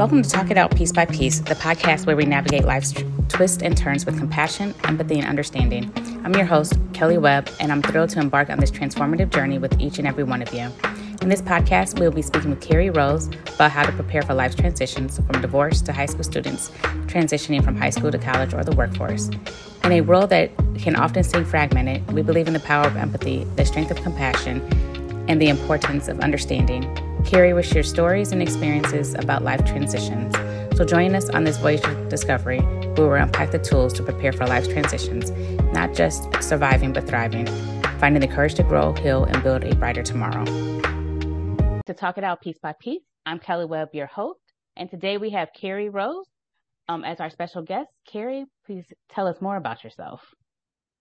Welcome to Talk It Out Piece by Piece, the podcast where we navigate life's twists and turns with compassion, empathy, and understanding. I'm your host, Kelly Webb, and I'm thrilled to embark on this transformative journey with each and every one of you. In this podcast, we'll be speaking with Carrie Rose about how to prepare for life's transitions from divorce to high school students transitioning from high school to college or the workforce. In a world that can often seem fragmented, we believe in the power of empathy, the strength of compassion, and the importance of understanding. Carrie will share stories and experiences about life transitions. So join us on this voyage of discovery where we'll unpack the tools to prepare for life's transitions, not just surviving but thriving, finding the courage to grow, heal, and build a brighter tomorrow. To talk it out piece by piece, I'm Kelly Webb, your host, and today we have Carrie Rose um, as our special guest. Carrie, please tell us more about yourself.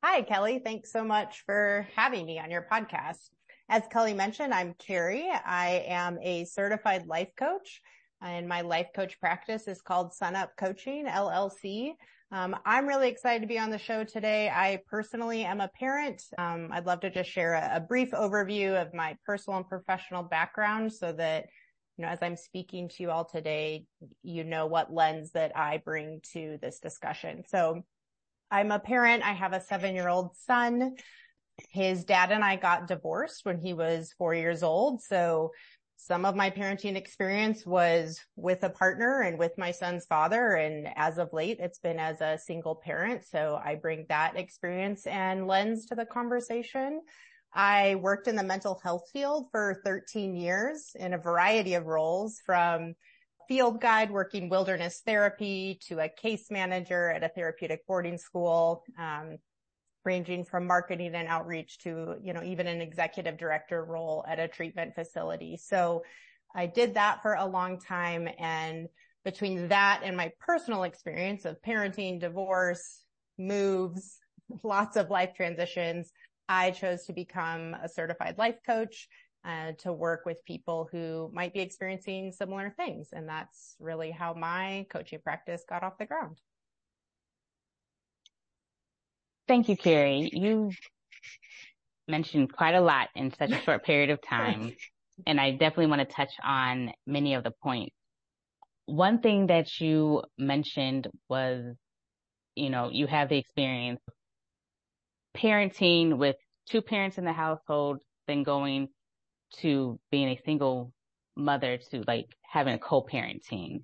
Hi, Kelly. Thanks so much for having me on your podcast. As Kelly mentioned, I'm Carrie. I am a certified life coach and my life coach practice is called Sun Up Coaching LLC. Um, I'm really excited to be on the show today. I personally am a parent. Um, I'd love to just share a, a, brief overview of my personal and professional background so that, you know, as I'm speaking to you all today, you know what lens that I bring to this discussion. So I'm a parent. I have a seven year old son his dad and I got divorced when he was four years old. So some of my parenting experience was with a partner and with my son's father. And as of late, it's been as a single parent. So I bring that experience and lens to the conversation. I worked in the mental health field for 13 years in a variety of roles from field guide working wilderness therapy to a case manager at a therapeutic boarding school, um, ranging from marketing and outreach to, you know, even an executive director role at a treatment facility. So I did that for a long time. And between that and my personal experience of parenting, divorce, moves, lots of life transitions, I chose to become a certified life coach uh, to work with people who might be experiencing similar things. And that's really how my coaching practice got off the ground. Thank you, Carrie. You mentioned quite a lot in such a short period of time, and I definitely want to touch on many of the points. One thing that you mentioned was, you know, you have the experience parenting with two parents in the household, then going to being a single mother to like having a co-parenting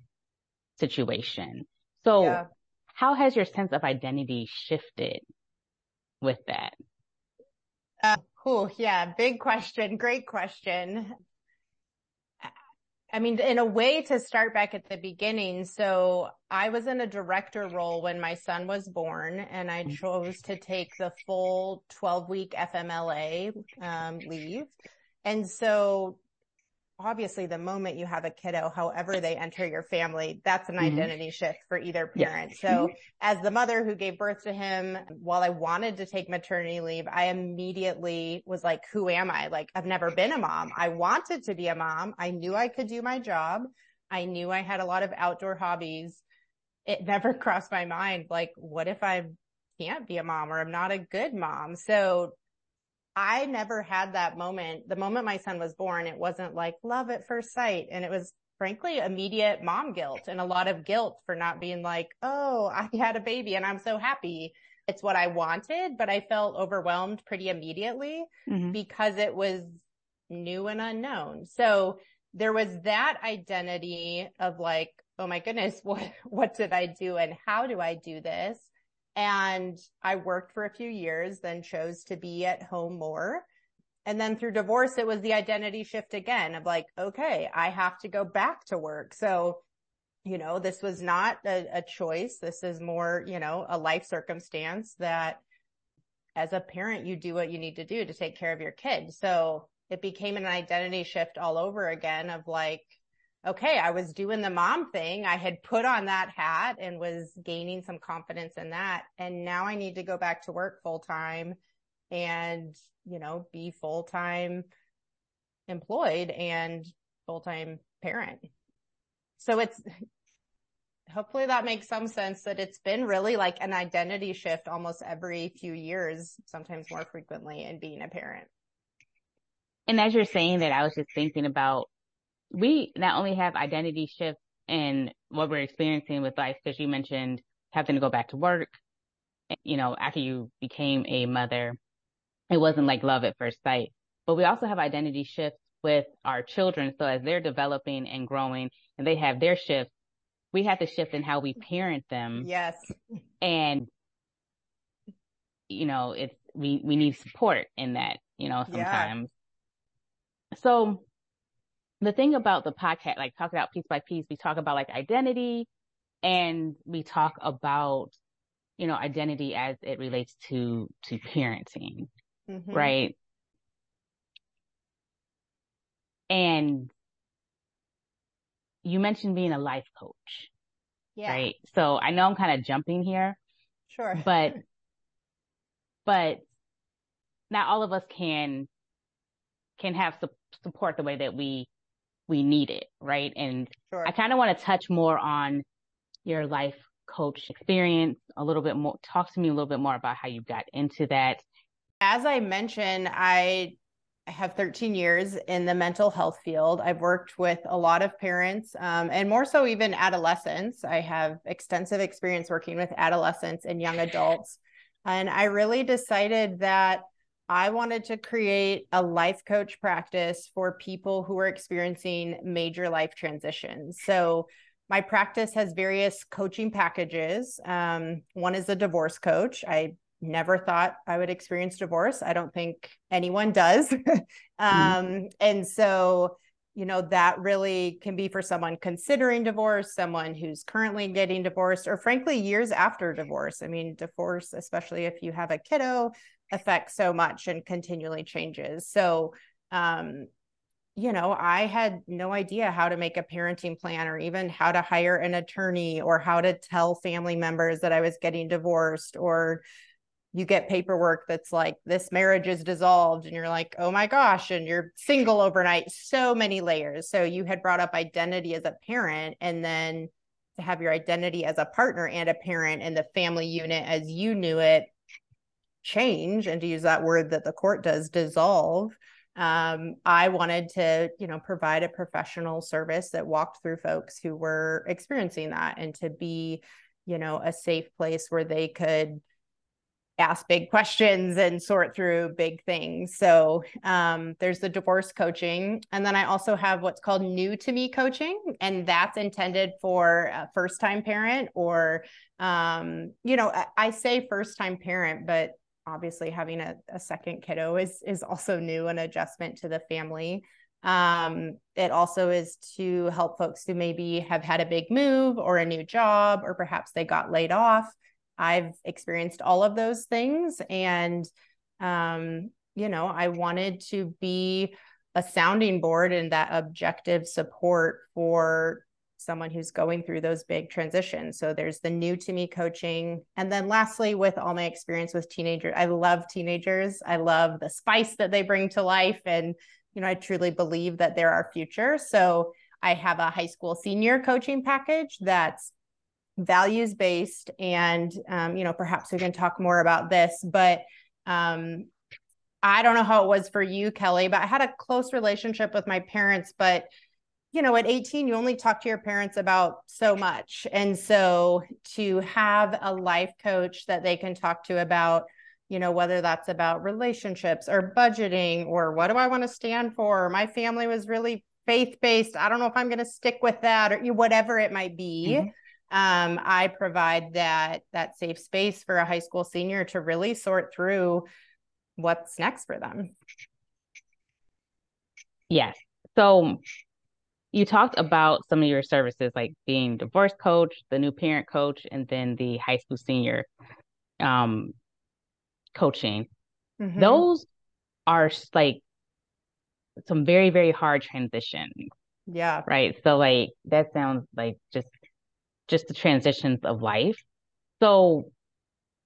situation. So yeah. how has your sense of identity shifted with that? Uh, oh, yeah. Big question. Great question. I mean, in a way to start back at the beginning. So I was in a director role when my son was born and I chose to take the full 12 week FMLA, um, leave. And so obviously the moment you have a kiddo, however they enter your family, that's an mm-hmm. identity shift for either parent. So mm-hmm. as the mother who gave birth to him, while I wanted to take maternity leave, I immediately was like, who am I? Like I've never been a mom. I wanted to be a mom. I knew I could do my job. I knew I had a lot of outdoor hobbies. It never crossed my mind. Like, what if I can't be a mom or I'm not a good mom? So I never had that moment. The moment my son was born, it wasn't like love at first sight. And it was frankly immediate mom guilt and a lot of guilt for not being like, Oh, I had a baby and I'm so happy. It's what I wanted, but I felt overwhelmed pretty immediately mm-hmm. because it was new and unknown. So there was that identity of like, Oh my goodness, what, what did I do and how do I do this? And I worked for a few years, then chose to be at home more. And then through divorce, it was the identity shift again of like, okay, I have to go back to work. So, you know, this was not a, a choice. This is more, you know, a life circumstance that as a parent, you do what you need to do to take care of your kid. So it became an identity shift all over again of like, okay, I was doing the mom thing. I had put on that hat and was gaining some confidence in that. And now I need to go back to work full time and, you know, be full time employed and full time parent. So it's, hopefully that makes some sense that it's been really like an identity shift almost every few years, sometimes more frequently in being a parent. And as you're saying that, I was just thinking about we not only have identity shifts and what we're experiencing with life, because you mentioned having to go back to work, you know, after you became a mother, it wasn't like love at first sight. But we also have identity shifts with our children. So as they're developing and growing and they have their shifts, we have to shift in how we parent them. Yes. And, you know, it's, we, we need support in that, you know, sometimes. Yeah. So the thing about the podcast, like talk about piece by piece, we talk about like identity and we talk about, you know, identity as it relates to, to parenting, mm-hmm. right? And you mentioned being a life coach. Yeah. Right. So I know I'm kind of jumping here. Sure. But, but not all of us can, can have su- support the way that we, we need it. Right. And sure. I kind of want to touch more on your life coach experience a little bit more. Talk to me a little bit more about how you got into that. As I mentioned, I I have 13 years in the mental health field. I've worked with a lot of parents um, and more so even adolescents. I have extensive experience working with adolescents and young adults. And I really decided that I wanted to create a life coach practice for people who are experiencing major life transitions. So, my practice has various coaching packages. Um, one is a divorce coach. I never thought I would experience divorce. I don't think anyone does. Mm-hmm. um. And so, you know, that really can be for someone considering divorce, someone who's currently getting divorced, or frankly, years after divorce. I mean, divorce, especially if you have a kiddo, affects so much and continually changes. So, um, you know, I had no idea how to make a parenting plan or even how to hire an attorney or how to tell family members that I was getting divorced or you get paperwork that's like this marriage is dissolved and you're like oh my gosh and you're single overnight so many layers so you had brought up identity as a parent and then to have your identity as a partner and a parent and the family unit as you knew it change and to use that word that the court does dissolve um, i wanted to you know provide a professional service that walked through folks who were experiencing that and to be you know a safe place where they could ask big questions and sort through big things. So um, there's the divorce coaching. And then I also have what's called new to me coaching. And that's intended for a first time parent or, um, you know, I, I say first time parent, but obviously having a, a second kiddo is, is also new, an adjustment to the family. Um, it also is to help folks who maybe have had a big move or a new job, or perhaps they got laid off I've experienced all of those things. And, um, you know, I wanted to be a sounding board and that objective support for someone who's going through those big transitions. So there's the new to me coaching. And then lastly, with all my experience with teenagers, I love teenagers. I love the spice that they bring to life. And, you know, I truly believe that they're our future. So I have a high school senior coaching package that's values based and um, you know perhaps we can talk more about this but um, i don't know how it was for you kelly but i had a close relationship with my parents but you know at 18 you only talk to your parents about so much. And so to have a life coach that they can talk to about you know whether that's about relationships or budgeting or what do i want to stand for? My family was really faith based i don't know if i'm going to stick with that or whatever it might be. Mm-hmm. Um, I provide that that safe space for a high school senior to really sort through what's next for them. Yes. So you talked about some of your services like being divorce coach, the new parent coach, and then the high school senior um, coaching. Mm-hmm. Those are like some very, very hard transitions. Yeah. Right. So like that sounds like just just the transitions of life. So,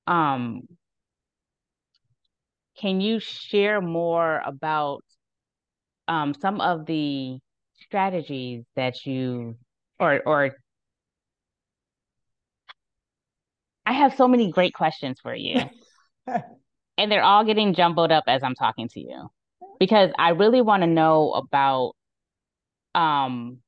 um, can you share more about um, some of the strategies that you or or I have so many great questions for you. and they're all getting jumbled up as I'm talking to you. Because I really want to know about um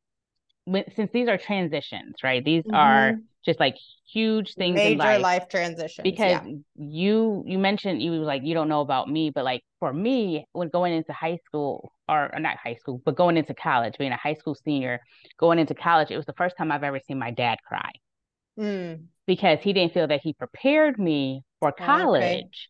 when, since these are transitions, right? These mm-hmm. are just like huge things major in life, life transitions. Because yeah. you you mentioned you like you don't know about me, but like for me, when going into high school or, or not high school, but going into college, being a high school senior, going into college, it was the first time I've ever seen my dad cry. Mm. Because he didn't feel that he prepared me for college.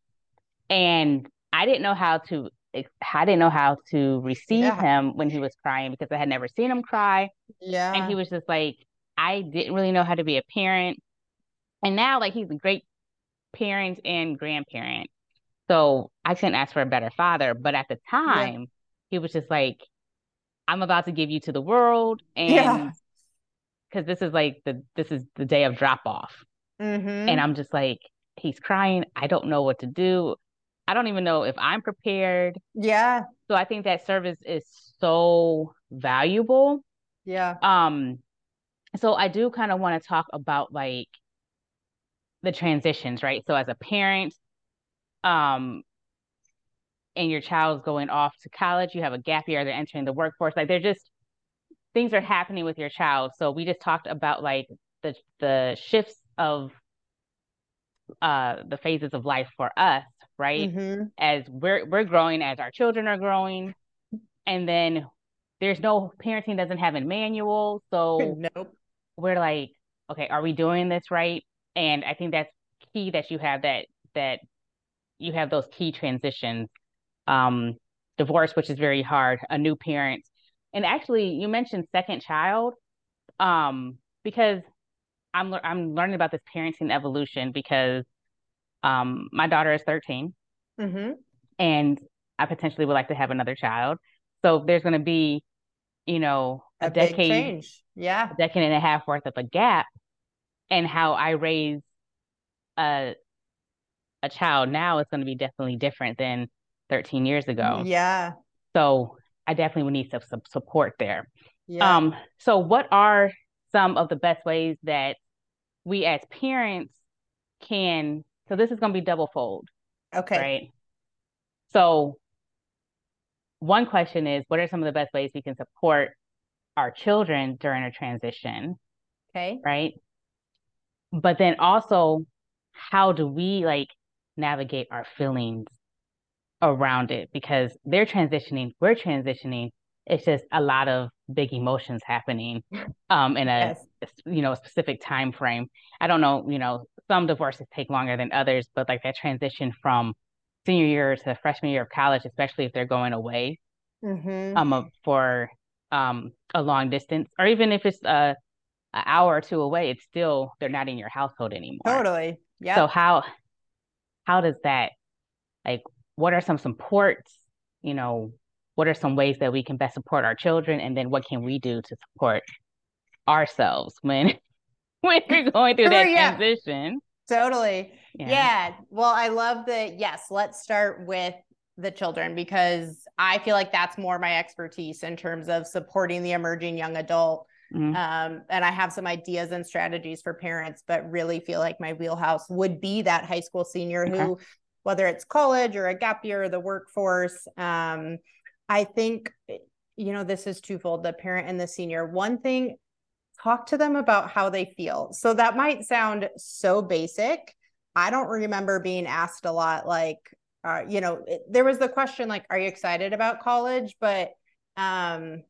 okay. And I didn't know how to I didn't know how to receive yeah. him when he was crying because I had never seen him cry. Yeah. And he was just like, I didn't really know how to be a parent. And now, like, he's a great parent and grandparent. So I couldn't ask for a better father. But at the time, yeah. he was just like, I'm about to give you to the world. And because this is like the this is the day of drop off. Mm-hmm. And I'm just like, he's crying. I don't know what to do. I don't even know if I'm prepared. Yeah. So I think that service is so valuable. Yeah. Um so I do kind of want to talk about like the transitions, right? So as a parent, um and your child's going off to college, you have a gap year, they're entering the workforce. Like they're just things are happening with your child. So we just talked about like the the shifts of uh the phases of life for us right? Mm-hmm. As we're we're growing, as our children are growing, and then there's no parenting doesn't have a manual, so nope. We're like, okay, are we doing this right? And I think that's key that you have that that you have those key transitions. Um, divorce, which is very hard, a new parent, and actually, you mentioned second child, um, because I'm I'm learning about this parenting evolution because um, my daughter is 13, mm-hmm. and I potentially would like to have another child. So there's going to be, you know, a, a decade, change. yeah, a decade and a half worth of a gap, and how I raise a a child now is going to be definitely different than 13 years ago. Yeah. So I definitely would need some, some support there. Yeah. Um. So what are some of the best ways that we as parents can so this is going to be double fold. Okay. Right. So one question is what are some of the best ways we can support our children during a transition? Okay. Right. But then also, how do we like navigate our feelings around it? Because they're transitioning, we're transitioning. It's just a lot of big emotions happening um in a yes. you know specific time frame. I don't know, you know, some divorces take longer than others, but like that transition from senior year to freshman year of college, especially if they're going away mm-hmm. um for um a long distance, or even if it's a an hour or two away, it's still they're not in your household anymore. Totally. Yeah. So how how does that like what are some supports, you know, what are some ways that we can best support our children and then what can we do to support ourselves when when you're going through that yeah. transition. Totally. Yeah. yeah. Well, I love that. Yes, let's start with the children because I feel like that's more my expertise in terms of supporting the emerging young adult. Mm-hmm. Um, and I have some ideas and strategies for parents, but really feel like my wheelhouse would be that high school senior okay. who, whether it's college or a gap year or the workforce, um, I think, you know, this is twofold the parent and the senior. One thing talk to them about how they feel. So that might sound so basic. I don't remember being asked a lot like uh, you know, it, there was the question like are you excited about college, but um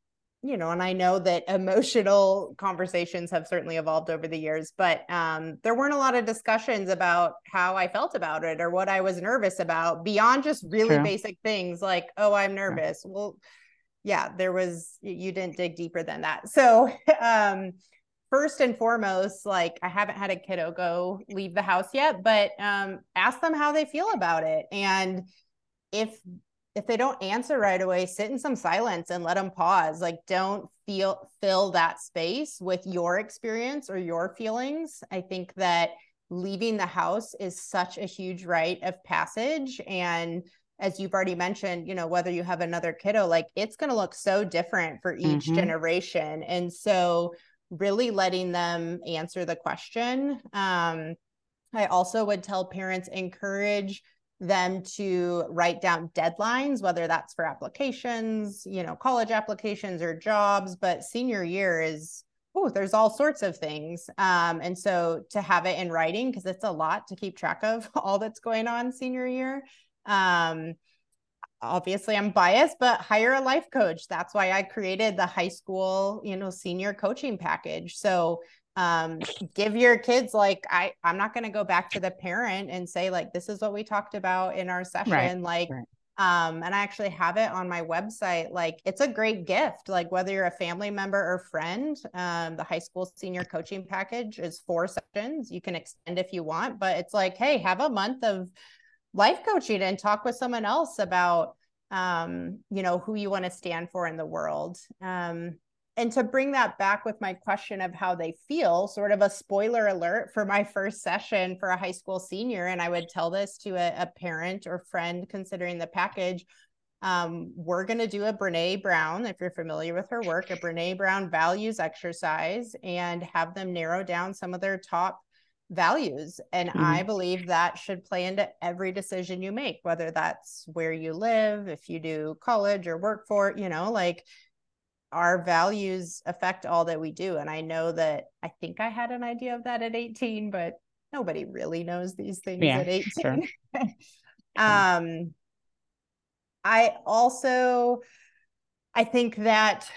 you know, and I know that emotional conversations have certainly evolved over the years, but um, there weren't a lot of discussions about how I felt about it or what I was nervous about beyond just really True. basic things like, oh, I'm nervous. Well, yeah, there was, you didn't dig deeper than that. So, um, first and foremost, like I haven't had a kiddo go leave the house yet, but um, ask them how they feel about it. And if if they don't answer right away, sit in some silence and let them pause. Like don't feel fill that space with your experience or your feelings. I think that leaving the house is such a huge rite of passage and as you've already mentioned, you know, whether you have another kiddo, like it's going to look so different for each mm-hmm. generation. And so, really letting them answer the question. Um, I also would tell parents encourage them to write down deadlines, whether that's for applications, you know, college applications or jobs. But senior year is oh, there's all sorts of things. Um, and so to have it in writing, because it's a lot to keep track of all that's going on senior year. Um, obviously I'm biased, but hire a life coach. That's why I created the high school, you know, senior coaching package. So um give your kids like I I'm not going to go back to the parent and say like this is what we talked about in our session right. like right. um and I actually have it on my website like it's a great gift like whether you're a family member or friend um the high school senior coaching package is four sessions you can extend if you want but it's like hey have a month of life coaching and talk with someone else about um, you know who you want to stand for in the world. Um, and to bring that back with my question of how they feel sort of a spoiler alert for my first session for a high school senior and i would tell this to a, a parent or friend considering the package um, we're going to do a brene brown if you're familiar with her work a brene brown values exercise and have them narrow down some of their top values. And mm-hmm. I believe that should play into every decision you make, whether that's where you live, if you do college or work for, you know, like our values affect all that we do. And I know that I think I had an idea of that at 18, but nobody really knows these things yeah, at 18. Sure. um, I also, I think that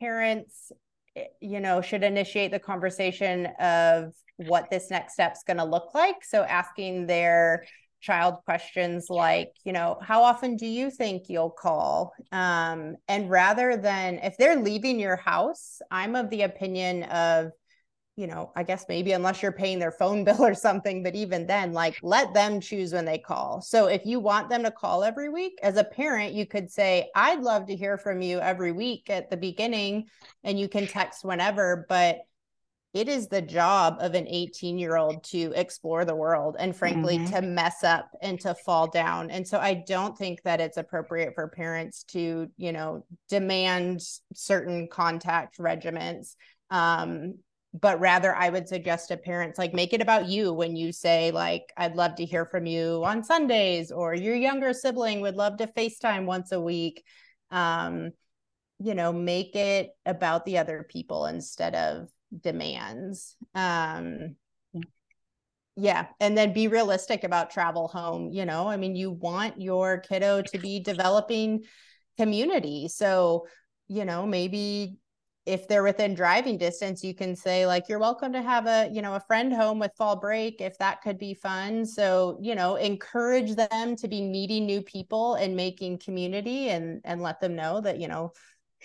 parents eh, you know should initiate the conversation of what this next step's going to look like. So asking their child questions like, you know, how often do you think you'll call? Um, and rather than if they're leaving your house, I'm of the opinion of, you know, I guess maybe unless you're paying their phone bill or something, but even then, like let them choose when they call. So if you want them to call every week, as a parent, you could say, I'd love to hear from you every week at the beginning, and you can text whenever, but it is the job of an 18 year old to explore the world and frankly mm-hmm. to mess up and to fall down and so i don't think that it's appropriate for parents to you know demand certain contact regimens um, but rather i would suggest to parents like make it about you when you say like i'd love to hear from you on sundays or your younger sibling would love to facetime once a week um, you know make it about the other people instead of demands. Um, yeah. And then be realistic about travel home. You know, I mean, you want your kiddo to be developing community. So, you know, maybe if they're within driving distance, you can say, like, you're welcome to have a, you know, a friend home with fall break if that could be fun. So, you know, encourage them to be meeting new people and making community and and let them know that, you know,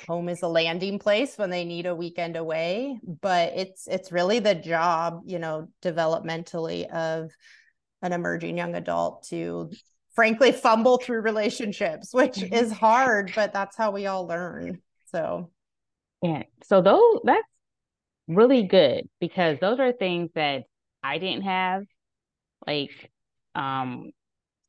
home is a landing place when they need a weekend away but it's it's really the job you know developmentally of an emerging young adult to frankly fumble through relationships which mm-hmm. is hard but that's how we all learn so yeah so those that's really good because those are things that i didn't have like um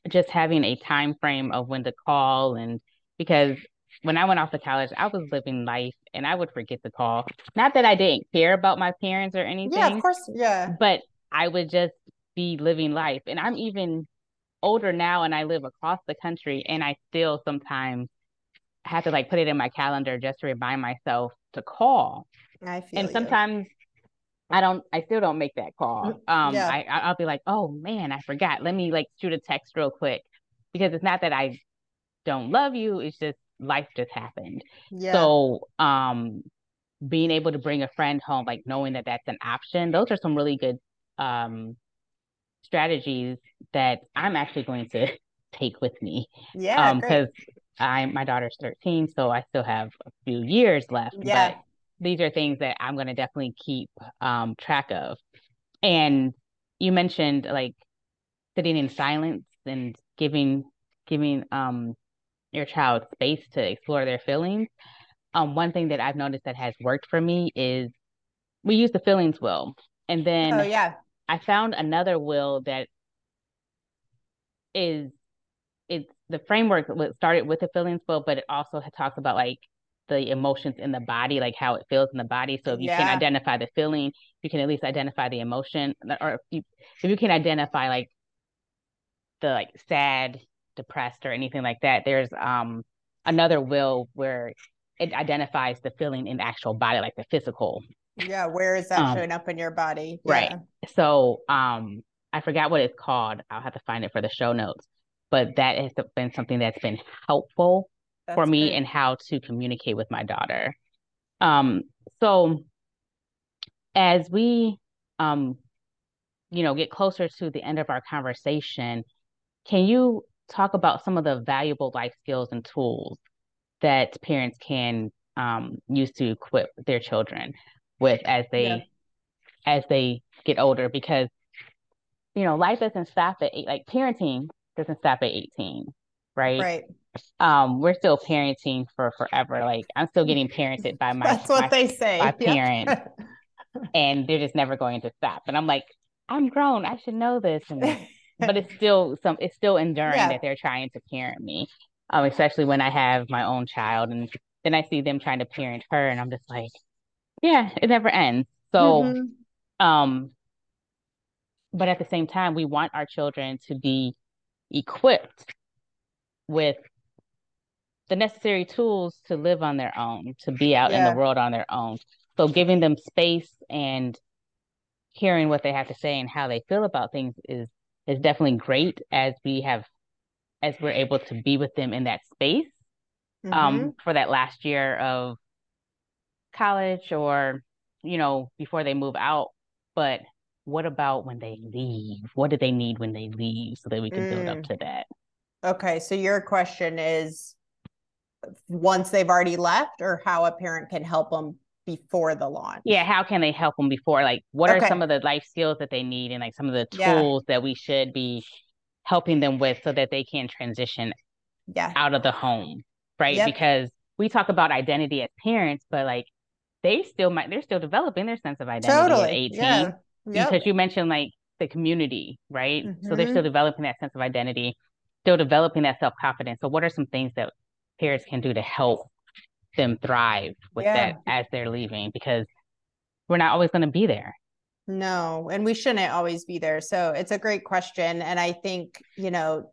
just having a time frame of when to call and because when I went off to college, I was living life and I would forget to call. Not that I didn't care about my parents or anything. Yeah, of course. Yeah. But I would just be living life. And I'm even older now and I live across the country and I still sometimes have to like put it in my calendar just to remind myself to call. I feel and sometimes. I don't I still don't make that call. Mm, um yeah. I I'll be like, "Oh man, I forgot. Let me like shoot a text real quick." Because it's not that I don't love you, it's just life just happened. Yeah. So, um, being able to bring a friend home, like knowing that that's an option, those are some really good um strategies that I'm actually going to take with me. Yeah, because I my daughter's 13, so I still have a few years left. Yeah. But these are things that I'm going to definitely keep um track of. And you mentioned like sitting in silence and giving giving um your child space to explore their feelings. Um, one thing that I've noticed that has worked for me is we use the feelings wheel. And then oh, yeah. I found another wheel that is it's the framework that started with the feelings wheel, but it also talks about like the emotions in the body, like how it feels in the body. So if you yeah. can identify the feeling, you can at least identify the emotion, or if you, if you can identify like the like sad depressed or anything like that. There's um another wheel where it identifies the feeling in the actual body, like the physical Yeah, where is that um, showing up in your body? Yeah. Right. So um I forgot what it's called. I'll have to find it for the show notes. But that has been something that's been helpful that's for me in how to communicate with my daughter. Um so as we um you know get closer to the end of our conversation, can you talk about some of the valuable life skills and tools that parents can um, use to equip their children with as they yeah. as they get older because you know life doesn't stop at eight like parenting doesn't stop at 18 right? Right. Um we're still parenting for forever like i'm still getting parented by my that's what my, they say. my parents and they're just never going to stop. And i'm like i'm grown. I should know this. And but it's still some it's still enduring yeah. that they're trying to parent me um especially when i have my own child and then i see them trying to parent her and i'm just like yeah it never ends so mm-hmm. um but at the same time we want our children to be equipped with the necessary tools to live on their own to be out yeah. in the world on their own so giving them space and hearing what they have to say and how they feel about things is is definitely great as we have as we're able to be with them in that space um, mm-hmm. um for that last year of college or you know before they move out but what about when they leave what do they need when they leave so that we can mm. build up mm. to that okay so your question is once they've already left or how a parent can help them before the launch. Yeah, how can they help them before? Like, what okay. are some of the life skills that they need, and like some of the tools yeah. that we should be helping them with, so that they can transition yeah. out of the home, right? Yep. Because we talk about identity as parents, but like they still might they're still developing their sense of identity totally. at 18. Yeah. Yep. Because you mentioned like the community, right? Mm-hmm. So they're still mm-hmm. developing that sense of identity, still developing that self confidence. So what are some things that parents can do to help them thrive with yeah. that as they're leaving because we're not always going to be there. No, and we shouldn't always be there. So it's a great question. And I think, you know,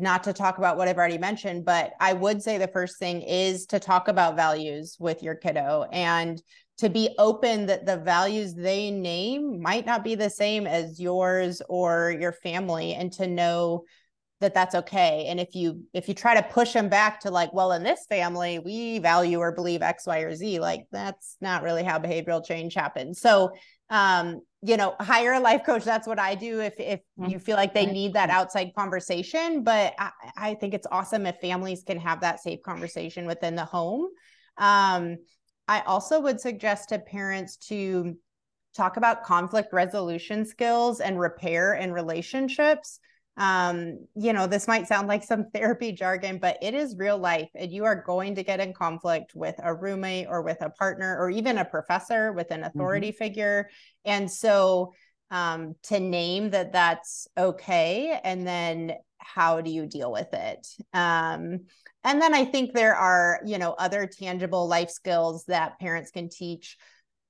not to talk about what I've already mentioned, but I would say the first thing is to talk about values with your kiddo and to be open that the values they name might not be the same as yours or your family and to know that that's okay. And if you if you try to push them back to like well in this family we value or believe x y or z like that's not really how behavioral change happens. So um you know hire a life coach. That's what i do if if mm-hmm. you feel like they need that outside conversation. But I, I think it's awesome if families can have that safe conversation within the home. Um i also would suggest to parents to talk about conflict resolution skills and repair in relationships um you know this might sound like some therapy jargon but it is real life and you are going to get in conflict with a roommate or with a partner or even a professor with an authority mm-hmm. figure and so um to name that that's okay and then how do you deal with it um and then i think there are you know other tangible life skills that parents can teach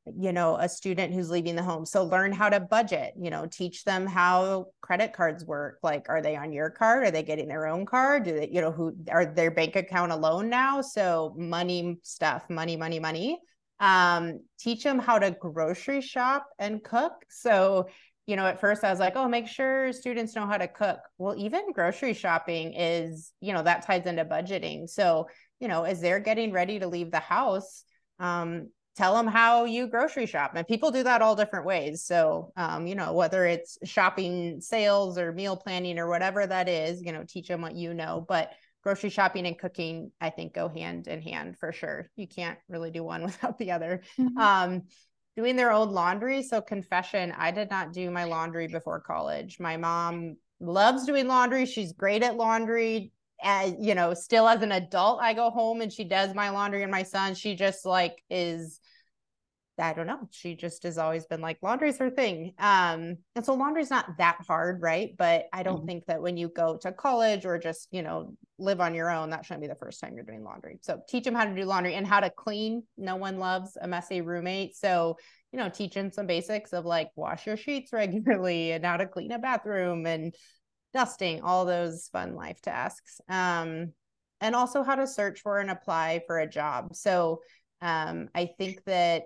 you know a student who's leaving the home. So learn how to budget you know teach them how credit cards work. Like are they on your card? Are they getting their own card? Do they you know who are their bank account alone now? So money stuff money money money. Um teach them how to grocery shop and cook. So you know at first i was like oh make sure students know how to cook. Well even grocery shopping is you know that ties into budgeting. So you know as they're getting ready to leave the house um, tell them how you grocery shop and people do that all different ways. So um, you know whether it's shopping sales or meal planning or whatever that is you know teach them what you know but grocery shopping and cooking i think go hand in hand for sure. You can't really do one without the other. Mm-hmm. um, doing their own laundry. So confession i did not do my laundry before college. My mom loves doing laundry. She's great at laundry you know still as an adult i go home and she does my laundry and my son she just like is I don't know. She just has always been like laundry's her thing. Um, and so laundry's not that hard, right? But I don't mm-hmm. think that when you go to college or just, you know, live on your own, that shouldn't be the first time you're doing laundry. So teach them how to do laundry and how to clean. No one loves a messy roommate. So, you know, teaching some basics of like wash your sheets regularly and how to clean a bathroom and dusting, all those fun life tasks. Um, and also how to search for and apply for a job. So um, I think that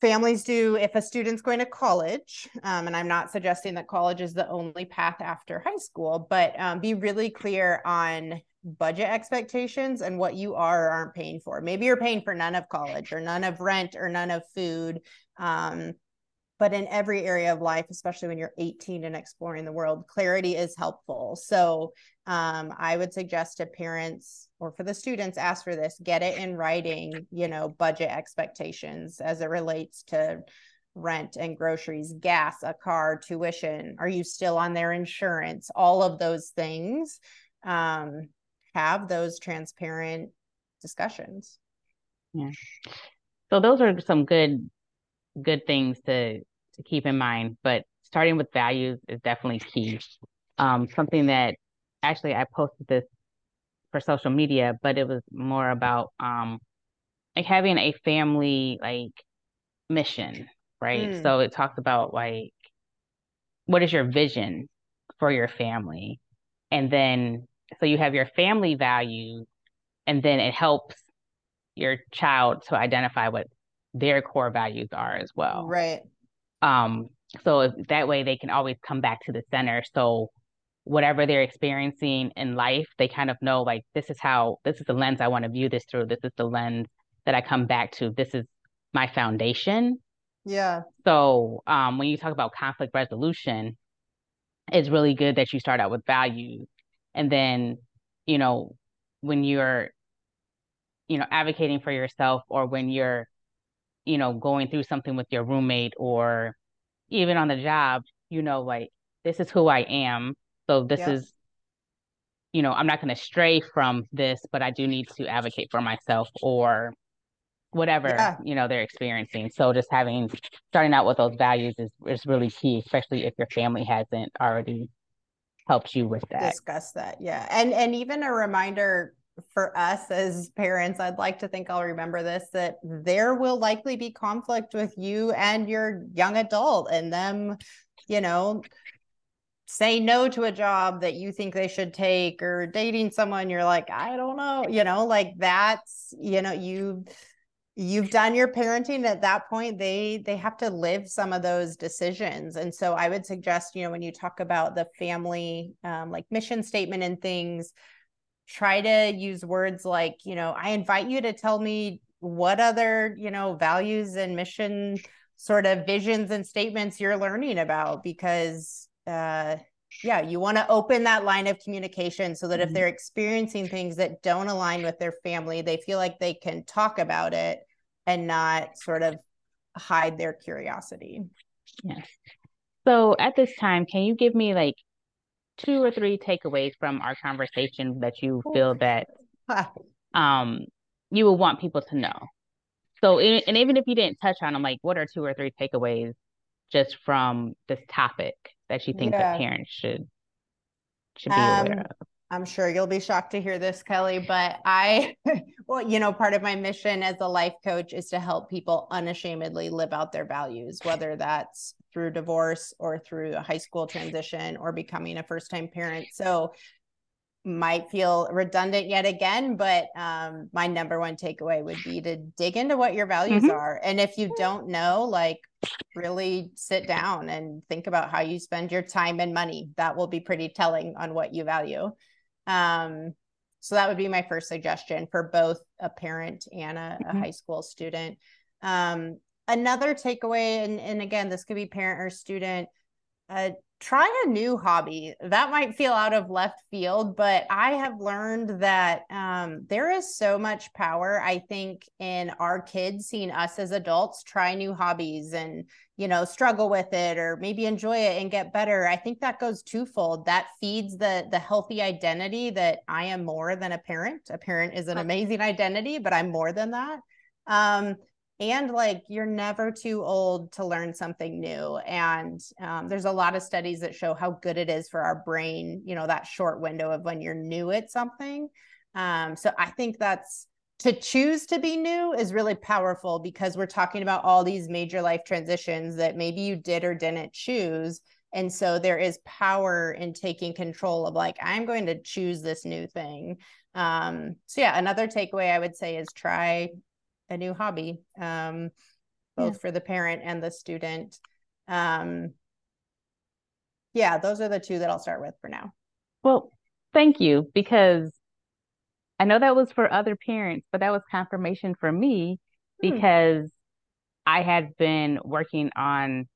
families do if a student's going to college um, and i'm not suggesting that college is the only path after high school but um, be really clear on budget expectations and what you are or aren't paying for maybe you're paying for none of college or none of rent or none of food um, but in every area of life especially when you're 18 and exploring the world clarity is helpful. So um, i would suggest to parents or for the students ask for this get it in writing you know budget expectations as it relates to rent and groceries gas a car tuition. Are you still on their insurance? All of those things um, have those transparent discussions. Yeah. So those are some good good things to to keep in mind, but starting with values is definitely key. Um, something that actually I posted this for social media, but it was more about um, like having a family like mission, right? Mm. So it talks about like what is your vision for your family, and then so you have your family values, and then it helps your child to identify what their core values are as well. Right. Um, so if, that way they can always come back to the center. So whatever they're experiencing in life, they kind of know like this is how this is the lens I want to view this through. This is the lens that I come back to. This is my foundation. Yeah. So um, when you talk about conflict resolution, it's really good that you start out with values, and then you know when you're you know advocating for yourself or when you're you know, going through something with your roommate or even on the job, you know, like this is who I am. So this yeah. is, you know, I'm not going to stray from this, but I do need to advocate for myself or whatever, yeah. you know, they're experiencing. So just having, starting out with those values is, is really key, especially if your family hasn't already helped you with that. Discuss that. Yeah. And, and even a reminder for us as parents, I'd like to think I'll remember this that there will likely be conflict with you and your young adult and them, you know, say no to a job that you think they should take or dating someone you're like, I don't know, you know, like that's, you know, you you've done your parenting at that point they they have to live some of those decisions. And so i would suggest you know when you talk about the family um, like mission statement and things try to use words like, you know, I invite you to tell me what other, you know, values and mission sort of visions and statements you're learning about because uh yeah, you want to open that line of communication so that mm-hmm. if they're experiencing things that don't align with their family, they feel like they can talk about it and not sort of hide their curiosity. Yes. So at this time, can you give me like two or three takeaways from our conversation that you feel that um you would want people to know. So, and even if you didn't touch on them, like what are two or three takeaways just from this topic that you think yeah. that parents should should be um, aware of? I'm sure you'll be shocked to hear this, Kelly, but I, well, you know, part of my mission as a life coach is to help people unashamedly live out their values, whether that's through divorce or through a high school transition or becoming a first time parent. So, might feel redundant yet again, but um, my number one takeaway would be to dig into what your values mm-hmm. are. And if you don't know, like really sit down and think about how you spend your time and money. That will be pretty telling on what you value. Um, so that would be my first suggestion for both a parent and a, mm-hmm. a high school student. Um, another takeaway, and, and again, this could be parent or student, uh, try a new hobby. That might feel out of left field, but I have learned that um, there is so much power, I think, in our kids seeing us as adults try new hobbies and, you know, struggle with it or maybe enjoy it and get better. I think that goes twofold. That feeds the the healthy identity that I am more than a parent. A parent is an amazing identity, but I'm more than that. Um, and like you're never too old to learn something new. And um, there's a lot of studies that show how good it is for our brain you know that short window of when you're new at something. Um, so i think that's to choose to be new is really powerful because we're talking about all these major life transitions that maybe you did or didn't choose. And so there is power in taking control of like i'm going to choose this new thing. Um, so yeah another takeaway i would say is try a new hobby. Um, both yeah. for the parent and the student. Um, yeah, those are the two that I'll start with for now. Well, thank you because I know that was for other parents, but that was confirmation for me hmm. because I had been working on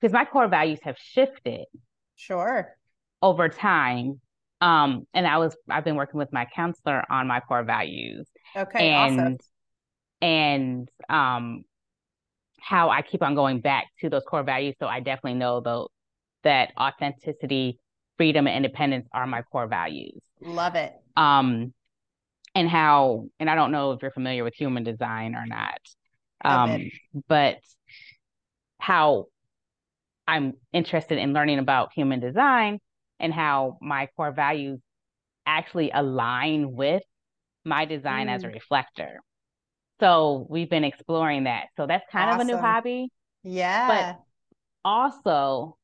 because my core values have shifted. Sure. Over time. Um, and I was I've been working with my counselor on my core values. Okay. And awesome. And um how I keep on going back to those core values. So I definitely know though that authenticity, freedom, and independence are my core values. Love it. Um and how and I don't know if you're familiar with human design or not. Um, but how I'm interested in learning about human design and how my core values actually align with my design mm. as a mm. reflector. So we've been exploring that. So that's kind awesome. of a new hobby. Yeah. But also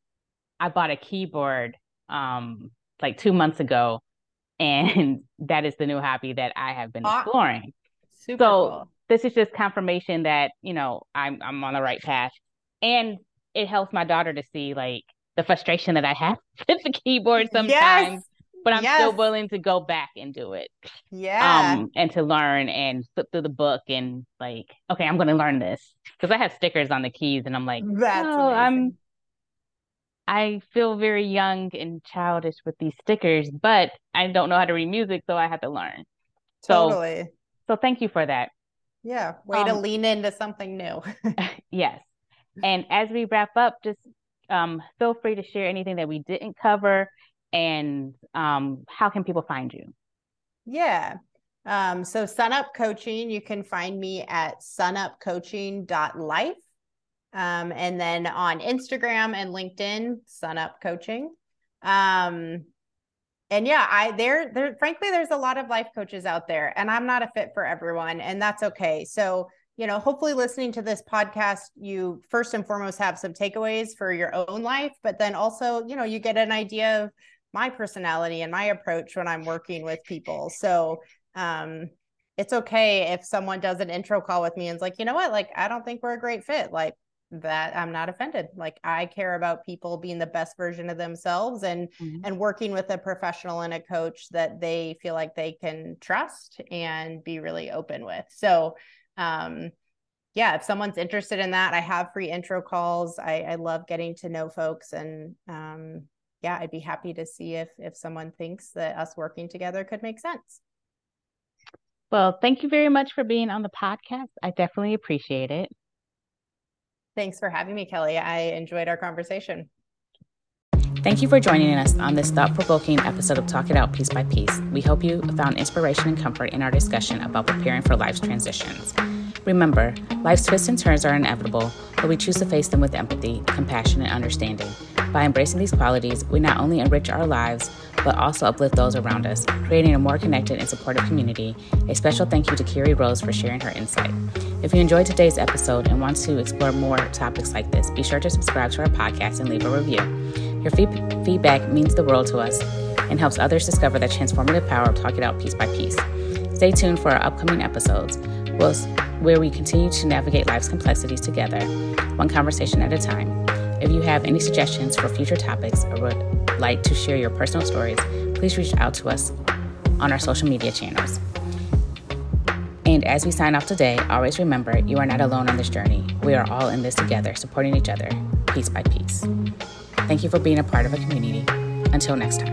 I bought a keyboard um like 2 months ago and that is the new hobby that I have been exploring. Super so cool. this is just confirmation that, you know, I'm I'm on the right path. And it helps my daughter to see like the frustration that I have with the keyboard sometimes. Yes. But I'm yes. still willing to go back and do it. Yeah. Um, and to learn and flip through the book and like, okay, I'm gonna learn this. Because I have stickers on the keys and I'm like, That's oh, I'm I feel very young and childish with these stickers, but I don't know how to read music, so I had to learn. Totally. So, so thank you for that. Yeah, way um, to lean into something new. yes. And as we wrap up, just um, feel free to share anything that we didn't cover and um, how can people find you? Yeah. Um, so Sunup Coaching, you can find me at sunupcoaching.life. Um, and then on Instagram and LinkedIn, Sunup Coaching. Um, and yeah, I there there frankly there's a lot of life coaches out there and I'm not a fit for everyone and that's okay. So you know, hopefully listening to this podcast, you first and foremost have some takeaways for your own life, but then also, you know, you get an idea of my personality and my approach when I'm working with people. So, um, it's okay if someone does an intro call with me and it's like, you know what, like, I don't think we're a great fit. Like, that I'm not offended. Like I care about people being the best version of themselves and mm-hmm. and working with a professional and a coach that they feel like they can trust and be really open with. So um, yeah, if someone's interested in that, I have free intro calls. I, I love getting to know folks, and um, yeah, I'd be happy to see if if someone thinks that us working together could make sense. Well, thank you very much for being on the podcast. I definitely appreciate it. Thanks for having me, Kelly. I enjoyed our conversation. Thank you for joining us on this thought provoking episode of Talk It Out Piece by Piece. We hope you found inspiration and comfort in our discussion about preparing for life's transitions. Remember, life's twists and turns are inevitable, but we choose to face them with empathy, compassion, and understanding. By embracing these qualities, we not only enrich our lives, but also uplift those around us, creating a more connected and supportive community. A special thank you to Carrie Rose for sharing her insight. If you enjoyed today's episode and want to explore more topics like this, be sure to subscribe to our podcast and leave a review. Your fee- feedback means the world to us and helps others discover the transformative power of talking out piece by piece. Stay tuned for our upcoming episodes, where we continue to navigate life's complexities together, one conversation at a time. If you have any suggestions for future topics or would like to share your personal stories, please reach out to us on our social media channels. And as we sign off today, always remember you are not alone on this journey. We are all in this together, supporting each other, piece by piece. Thank you for being a part of a community. Until next time.